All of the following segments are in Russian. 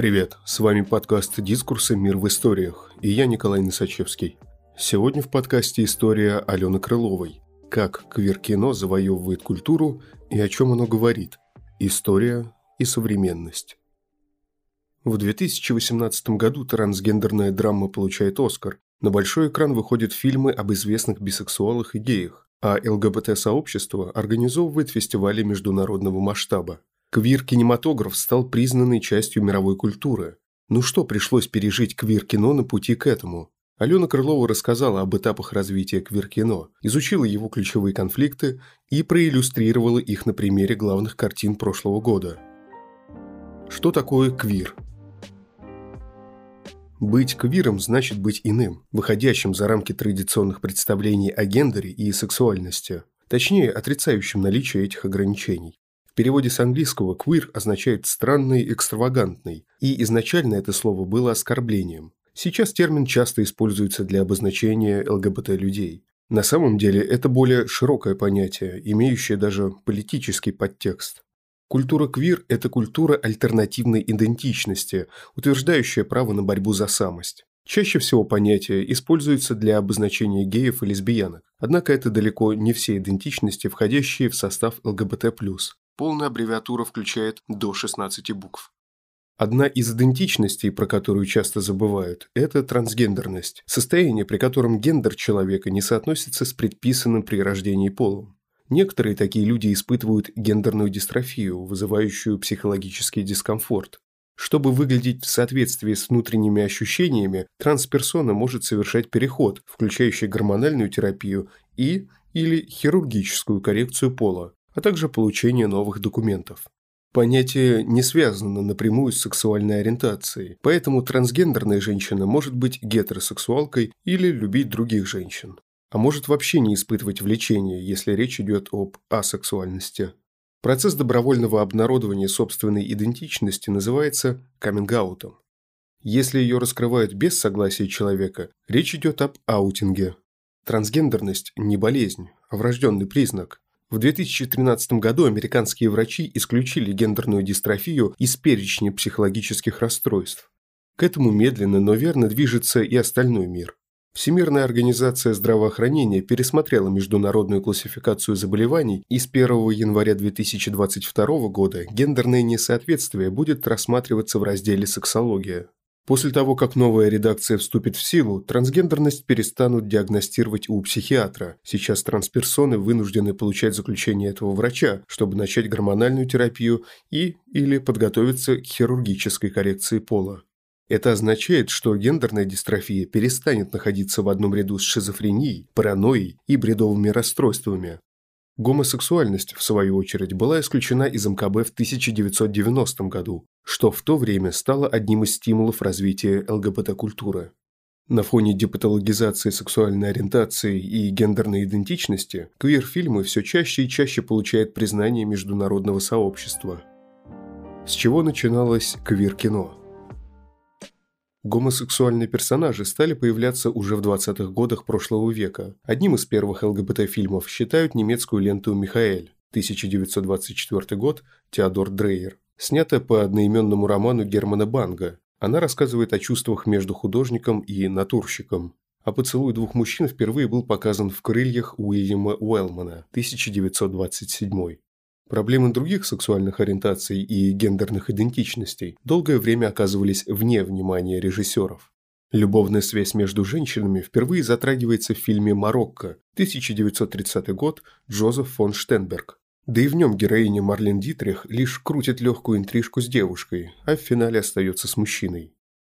Привет, с вами подкаст «Дискурсы. Мир в историях» и я Николай Носачевский. Сегодня в подкасте история Алены Крыловой. Как квир-кино завоевывает культуру и о чем оно говорит. История и современность. В 2018 году трансгендерная драма получает «Оскар». На большой экран выходят фильмы об известных бисексуалах и геях, а ЛГБТ-сообщество организовывает фестивали международного масштаба. Квир-кинематограф стал признанной частью мировой культуры. Ну что пришлось пережить квир-кино на пути к этому? Алена Крылова рассказала об этапах развития квир-кино, изучила его ключевые конфликты и проиллюстрировала их на примере главных картин прошлого года. Что такое квир? Быть квиром значит быть иным, выходящим за рамки традиционных представлений о гендере и сексуальности, точнее, отрицающим наличие этих ограничений. Переводе с английского «queer» означает «странный», «экстравагантный», и изначально это слово было оскорблением. Сейчас термин часто используется для обозначения ЛГБТ-людей. На самом деле это более широкое понятие, имеющее даже политический подтекст. Культура квир – это культура альтернативной идентичности, утверждающая право на борьбу за самость. Чаще всего понятие используется для обозначения геев и лесбиянок, однако это далеко не все идентичности, входящие в состав ЛГБТ+. Полная аббревиатура включает до 16 букв. Одна из идентичностей, про которую часто забывают, это трансгендерность, состояние, при котором гендер человека не соотносится с предписанным при рождении полом. Некоторые такие люди испытывают гендерную дистрофию, вызывающую психологический дискомфорт. Чтобы выглядеть в соответствии с внутренними ощущениями, трансперсона может совершать переход, включающий гормональную терапию и или хирургическую коррекцию пола, а также получение новых документов. Понятие не связано напрямую с сексуальной ориентацией, поэтому трансгендерная женщина может быть гетеросексуалкой или любить других женщин а может вообще не испытывать влечения, если речь идет об асексуальности. Процесс добровольного обнародования собственной идентичности называется каминг-аутом. Если ее раскрывают без согласия человека, речь идет об аутинге. Трансгендерность – не болезнь, а врожденный признак. В 2013 году американские врачи исключили гендерную дистрофию из перечня психологических расстройств. К этому медленно, но верно движется и остальной мир. Всемирная организация здравоохранения пересмотрела международную классификацию заболеваний и с 1 января 2022 года гендерное несоответствие будет рассматриваться в разделе «Сексология». После того, как новая редакция вступит в силу, трансгендерность перестанут диагностировать у психиатра. Сейчас трансперсоны вынуждены получать заключение этого врача, чтобы начать гормональную терапию и или подготовиться к хирургической коррекции пола. Это означает, что гендерная дистрофия перестанет находиться в одном ряду с шизофренией, паранойей и бредовыми расстройствами. Гомосексуальность, в свою очередь, была исключена из МКБ в 1990 году, что в то время стало одним из стимулов развития ЛГБТ-культуры. На фоне депатологизации сексуальной ориентации и гендерной идентичности, квир-фильмы все чаще и чаще получают признание международного сообщества. С чего начиналось квир-кино? Гомосексуальные персонажи стали появляться уже в 20-х годах прошлого века. Одним из первых ЛГБТ-фильмов считают немецкую ленту «Михаэль» 1924 год Теодор Дрейер, снятая по одноименному роману Германа Банга. Она рассказывает о чувствах между художником и натурщиком. А поцелуй двух мужчин впервые был показан в «Крыльях» Уильяма Уэллмана 1927 Проблемы других сексуальных ориентаций и гендерных идентичностей долгое время оказывались вне внимания режиссеров. Любовная связь между женщинами впервые затрагивается в фильме «Марокко» 1930 год Джозеф фон Штенберг. Да и в нем героиня Марлен Дитрих лишь крутит легкую интрижку с девушкой, а в финале остается с мужчиной.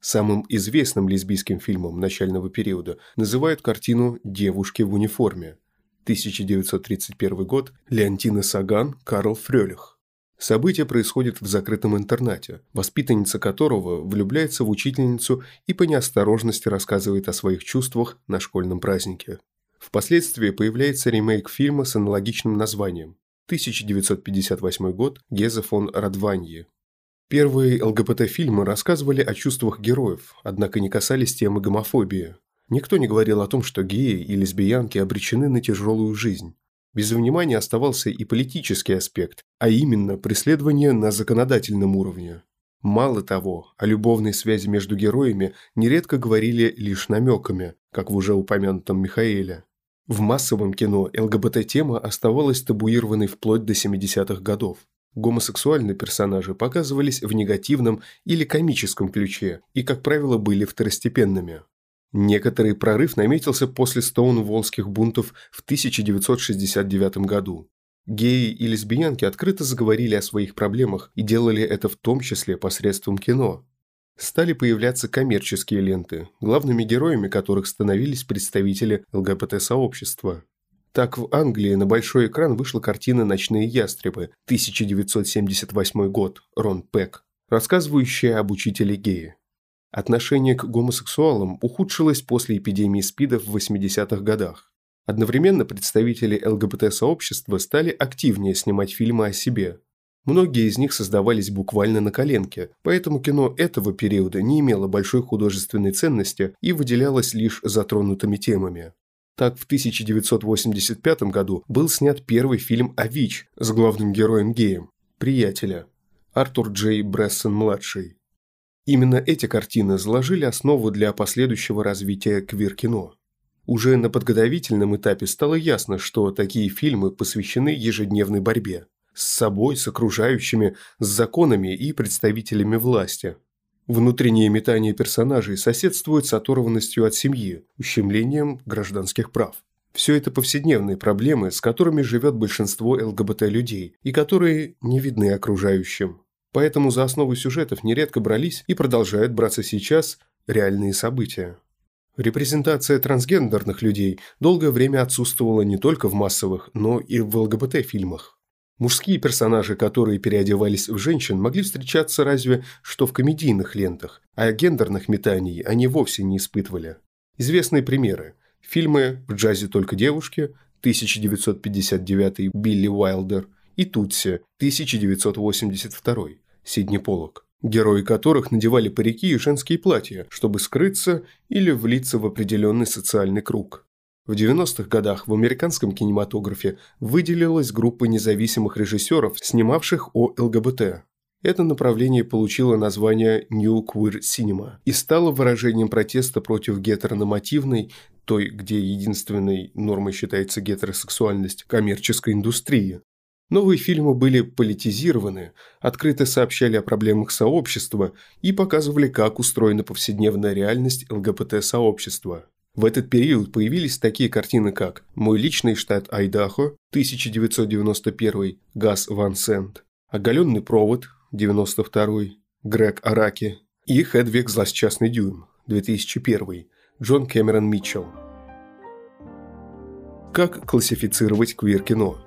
Самым известным лесбийским фильмом начального периода называют картину «Девушки в униформе», 1931 год, Леонтина Саган, Карл Фрёлих. Событие происходит в закрытом интернате, воспитанница которого влюбляется в учительницу и по неосторожности рассказывает о своих чувствах на школьном празднике. Впоследствии появляется ремейк фильма с аналогичным названием. 1958 год, Гезе фон Радванье. Первые ЛГБТ-фильмы рассказывали о чувствах героев, однако не касались темы гомофобии. Никто не говорил о том, что геи и лесбиянки обречены на тяжелую жизнь. Без внимания оставался и политический аспект, а именно преследование на законодательном уровне. Мало того, о любовной связи между героями нередко говорили лишь намеками, как в уже упомянутом Михаэле. В массовом кино ЛГБТ-тема оставалась табуированной вплоть до 70-х годов. Гомосексуальные персонажи показывались в негативном или комическом ключе и, как правило, были второстепенными. Некоторый прорыв наметился после стоунволлских бунтов в 1969 году. Геи и лесбиянки открыто заговорили о своих проблемах и делали это в том числе посредством кино. Стали появляться коммерческие ленты, главными героями которых становились представители ЛГБТ-сообщества. Так в Англии на большой экран вышла картина «Ночные ястребы» 1978 год, Рон Пек, рассказывающая об учителе геи. Отношение к гомосексуалам ухудшилось после эпидемии СПИДа в 80-х годах. Одновременно представители ЛГБТ-сообщества стали активнее снимать фильмы о себе. Многие из них создавались буквально на коленке, поэтому кино этого периода не имело большой художественной ценности и выделялось лишь затронутыми темами. Так, в 1985 году был снят первый фильм о ВИЧ с главным героем геем – «Приятеля» Артур Джей Брессон-младший. Именно эти картины заложили основу для последующего развития квир-кино. Уже на подготовительном этапе стало ясно, что такие фильмы посвящены ежедневной борьбе с собой, с окружающими, с законами и представителями власти. Внутреннее метание персонажей соседствует с оторванностью от семьи, ущемлением гражданских прав. Все это повседневные проблемы, с которыми живет большинство ЛГБТ-людей и которые не видны окружающим. Поэтому за основу сюжетов нередко брались и продолжают браться сейчас реальные события. Репрезентация трансгендерных людей долгое время отсутствовала не только в массовых, но и в ЛГБТ-фильмах. Мужские персонажи, которые переодевались в женщин, могли встречаться разве что в комедийных лентах, а гендерных метаний они вовсе не испытывали. Известные примеры. Фильмы «В джазе только девушки» 1959 Билли Уайлдер и «Тутси» 1982 Сидни Поллок герои которых надевали парики и женские платья, чтобы скрыться или влиться в определенный социальный круг. В 90-х годах в американском кинематографе выделилась группа независимых режиссеров, снимавших о ЛГБТ. Это направление получило название New Queer Cinema и стало выражением протеста против гетеронормативной, той, где единственной нормой считается гетеросексуальность, коммерческой индустрии. Новые фильмы были политизированы, открыто сообщали о проблемах сообщества и показывали, как устроена повседневная реальность ЛГБТ-сообщества. В этот период появились такие картины, как «Мой личный штат Айдахо» 1991, Газ Ван Сент, «Оголенный провод» 92, Грег Араки и «Хедвиг злосчастный дюйм» 2001, Джон Кэмерон Митчелл. Как классифицировать квир-кино?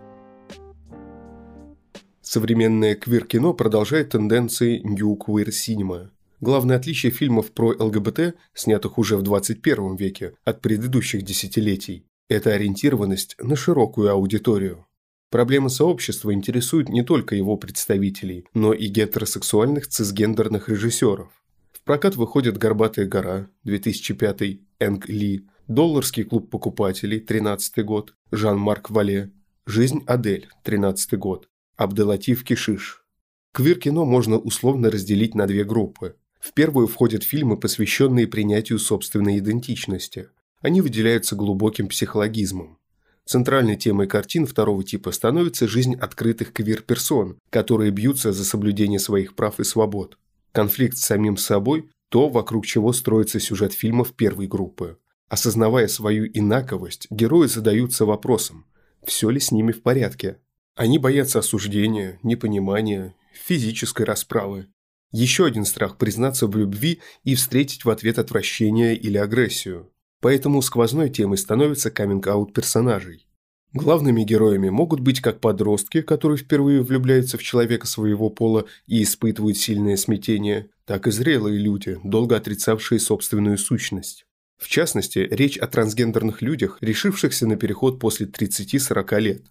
Современное квир-кино продолжает тенденции New Queer Cinema. Главное отличие фильмов про ЛГБТ, снятых уже в 21 веке, от предыдущих десятилетий – это ориентированность на широкую аудиторию. Проблемы сообщества интересуют не только его представителей, но и гетеросексуальных цисгендерных режиссеров. В прокат выходят «Горбатая гора» 2005, Энг Ли, «Долларский клуб покупателей» 13 год, Жан-Марк Вале, «Жизнь Адель» 13 год, Абделатив Кишиш. Квир-кино можно условно разделить на две группы. В первую входят фильмы, посвященные принятию собственной идентичности. Они выделяются глубоким психологизмом. Центральной темой картин второго типа становится жизнь открытых квир-персон, которые бьются за соблюдение своих прав и свобод. Конфликт с самим собой – то, вокруг чего строится сюжет фильмов первой группы. Осознавая свою инаковость, герои задаются вопросом – все ли с ними в порядке? Они боятся осуждения, непонимания, физической расправы. Еще один страх – признаться в любви и встретить в ответ отвращение или агрессию. Поэтому сквозной темой становится каминг-аут персонажей. Главными героями могут быть как подростки, которые впервые влюбляются в человека своего пола и испытывают сильное смятение, так и зрелые люди, долго отрицавшие собственную сущность. В частности, речь о трансгендерных людях, решившихся на переход после 30-40 лет.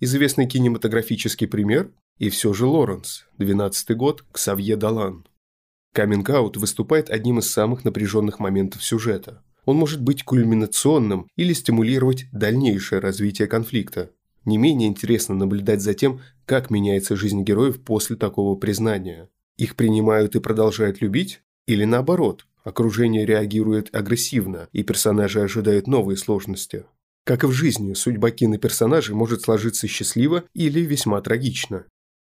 Известный кинематографический пример и все же Лоренс, 12 год, Ксавье Далан. Каминг-аут выступает одним из самых напряженных моментов сюжета. Он может быть кульминационным или стимулировать дальнейшее развитие конфликта. Не менее интересно наблюдать за тем, как меняется жизнь героев после такого признания. Их принимают и продолжают любить? Или наоборот, окружение реагирует агрессивно, и персонажи ожидают новые сложности? Как и в жизни, судьба киноперсонажей может сложиться счастливо или весьма трагично.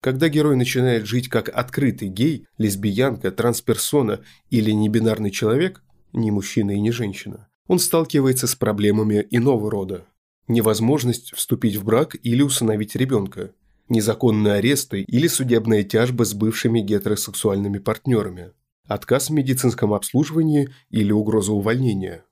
Когда герой начинает жить как открытый гей, лесбиянка, трансперсона или небинарный человек, не мужчина и не женщина, он сталкивается с проблемами иного рода. Невозможность вступить в брак или усыновить ребенка, незаконные аресты или судебная тяжба с бывшими гетеросексуальными партнерами, отказ в медицинском обслуживании или угроза увольнения.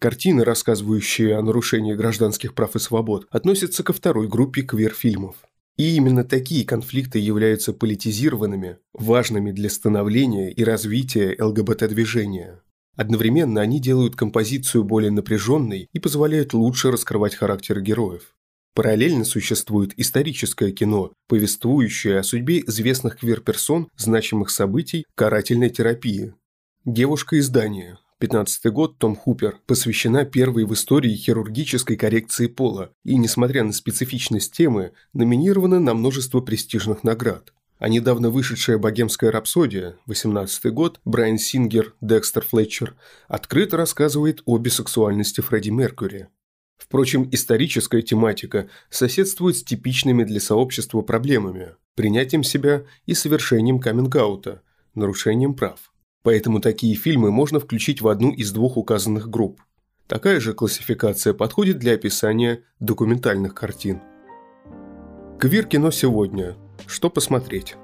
Картины, рассказывающие о нарушении гражданских прав и свобод, относятся ко второй группе квир-фильмов. И именно такие конфликты являются политизированными, важными для становления и развития ЛГБТ-движения. Одновременно они делают композицию более напряженной и позволяют лучше раскрывать характер героев. Параллельно существует историческое кино, повествующее о судьбе известных квир-персон, значимых событий карательной терапии. «Девушка из Дании», 15 год, Том Хупер, посвящена первой в истории хирургической коррекции пола и, несмотря на специфичность темы, номинирована на множество престижных наград. А недавно вышедшая «Богемская рапсодия» 18 год Брайан Сингер, Декстер Флетчер открыто рассказывает о бисексуальности Фредди Меркьюри. Впрочем, историческая тематика соседствует с типичными для сообщества проблемами – принятием себя и совершением каминг-аута, нарушением прав. Поэтому такие фильмы можно включить в одну из двух указанных групп. Такая же классификация подходит для описания документальных картин. Квир-кино сегодня – что посмотреть?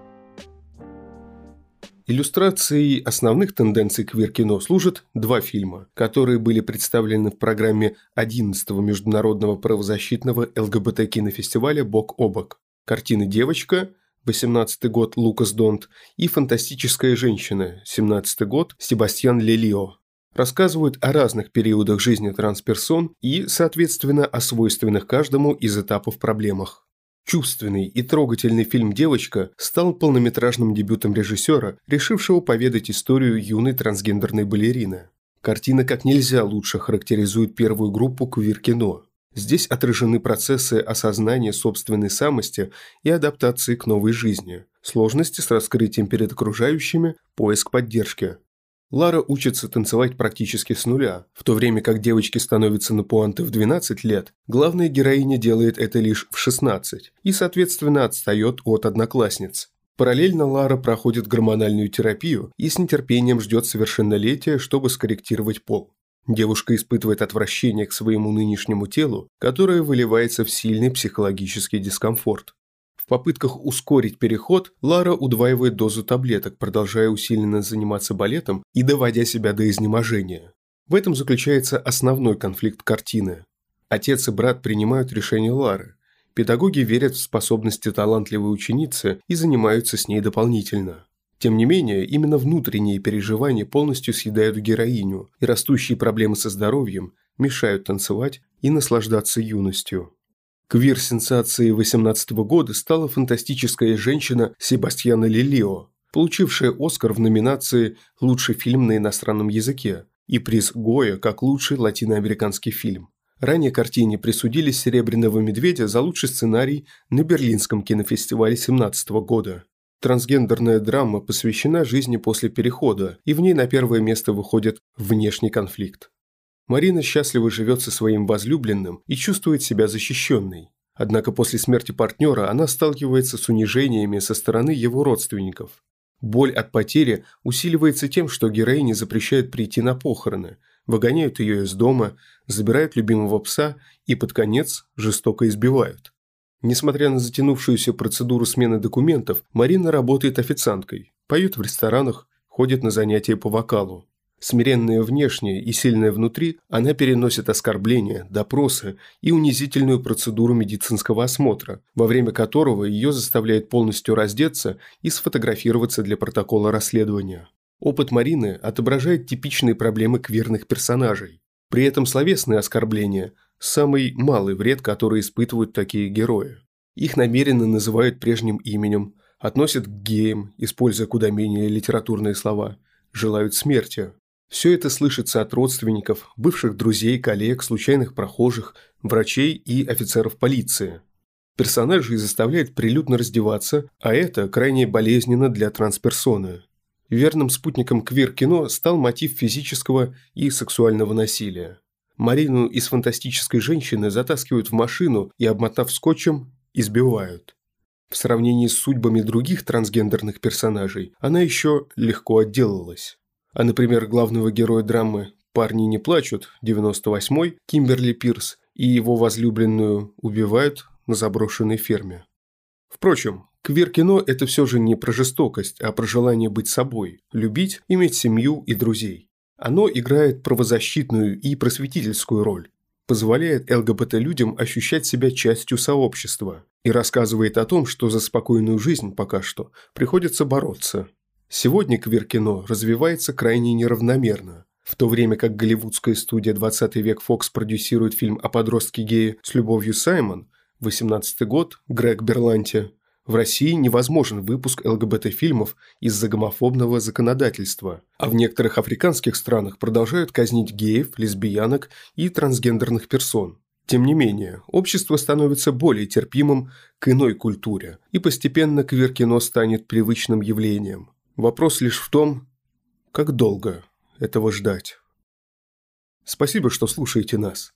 Иллюстрацией основных тенденций квир-кино служат два фильма, которые были представлены в программе 11-го международного правозащитного ЛГБТ-кинофестиваля «Бок о бок». Картины «Девочка» 18 год Лукас Донт и «Фантастическая женщина» 17 год Себастьян Лелио рассказывают о разных периодах жизни трансперсон и, соответственно, о свойственных каждому из этапов проблемах. Чувственный и трогательный фильм «Девочка» стал полнометражным дебютом режиссера, решившего поведать историю юной трансгендерной балерины. Картина как нельзя лучше характеризует первую группу квир-кино. Здесь отражены процессы осознания собственной самости и адаптации к новой жизни, сложности с раскрытием перед окружающими, поиск поддержки. Лара учится танцевать практически с нуля, в то время как девочки становятся на пуанты в 12 лет, главная героиня делает это лишь в 16 и, соответственно, отстает от одноклассниц. Параллельно Лара проходит гормональную терапию и с нетерпением ждет совершеннолетия, чтобы скорректировать пол. Девушка испытывает отвращение к своему нынешнему телу, которое выливается в сильный психологический дискомфорт. В попытках ускорить переход Лара удваивает дозу таблеток, продолжая усиленно заниматься балетом и доводя себя до изнеможения. В этом заключается основной конфликт картины. Отец и брат принимают решение Лары. Педагоги верят в способности талантливой ученицы и занимаются с ней дополнительно. Тем не менее, именно внутренние переживания полностью съедают героиню, и растущие проблемы со здоровьем мешают танцевать и наслаждаться юностью. Квир-сенсацией 18 года стала фантастическая женщина Себастьяна Лилио, получившая Оскар в номинации «Лучший фильм на иностранном языке» и приз Гоя как лучший латиноамериканский фильм. Ранее картине присудили «Серебряного медведя» за лучший сценарий на Берлинском кинофестивале 17 года. Трансгендерная драма посвящена жизни после перехода, и в ней на первое место выходит внешний конфликт. Марина счастливо живет со своим возлюбленным и чувствует себя защищенной. Однако после смерти партнера она сталкивается с унижениями со стороны его родственников. Боль от потери усиливается тем, что героине запрещают прийти на похороны, выгоняют ее из дома, забирают любимого пса и под конец жестоко избивают. Несмотря на затянувшуюся процедуру смены документов, Марина работает официанткой, поет в ресторанах, ходит на занятия по вокалу. Смиренная внешне и сильная внутри, она переносит оскорбления, допросы и унизительную процедуру медицинского осмотра, во время которого ее заставляют полностью раздеться и сфотографироваться для протокола расследования. Опыт Марины отображает типичные проблемы квирных персонажей. При этом словесные оскорбления – самый малый вред, который испытывают такие герои. Их намеренно называют прежним именем, относят к геям, используя куда менее литературные слова, желают смерти. Все это слышится от родственников, бывших друзей, коллег, случайных прохожих, врачей и офицеров полиции. Персонажей заставляет прилюдно раздеваться, а это крайне болезненно для трансперсоны. Верным спутником квир-кино стал мотив физического и сексуального насилия. Марину из фантастической женщины затаскивают в машину и, обмотав скотчем, избивают. В сравнении с судьбами других трансгендерных персонажей она еще легко отделалась. А, например, главного героя драмы «Парни не плачут» 98-й Кимберли Пирс и его возлюбленную убивают на заброшенной ферме. Впрочем, квир-кино – это все же не про жестокость, а про желание быть собой, любить, иметь семью и друзей. Оно играет правозащитную и просветительскую роль, позволяет ЛГБТ-людям ощущать себя частью сообщества и рассказывает о том, что за спокойную жизнь пока что приходится бороться. Сегодня квир-кино развивается крайне неравномерно. В то время как голливудская студия «20 век Фокс» продюсирует фильм о подростке-гее с любовью Саймон, 18 год, Грег Берланти, в России невозможен выпуск ЛГБТ-фильмов из-за гомофобного законодательства, а в некоторых африканских странах продолжают казнить геев, лесбиянок и трансгендерных персон. Тем не менее, общество становится более терпимым к иной культуре, и постепенно квир-кино станет привычным явлением. Вопрос лишь в том, как долго этого ждать. Спасибо, что слушаете нас.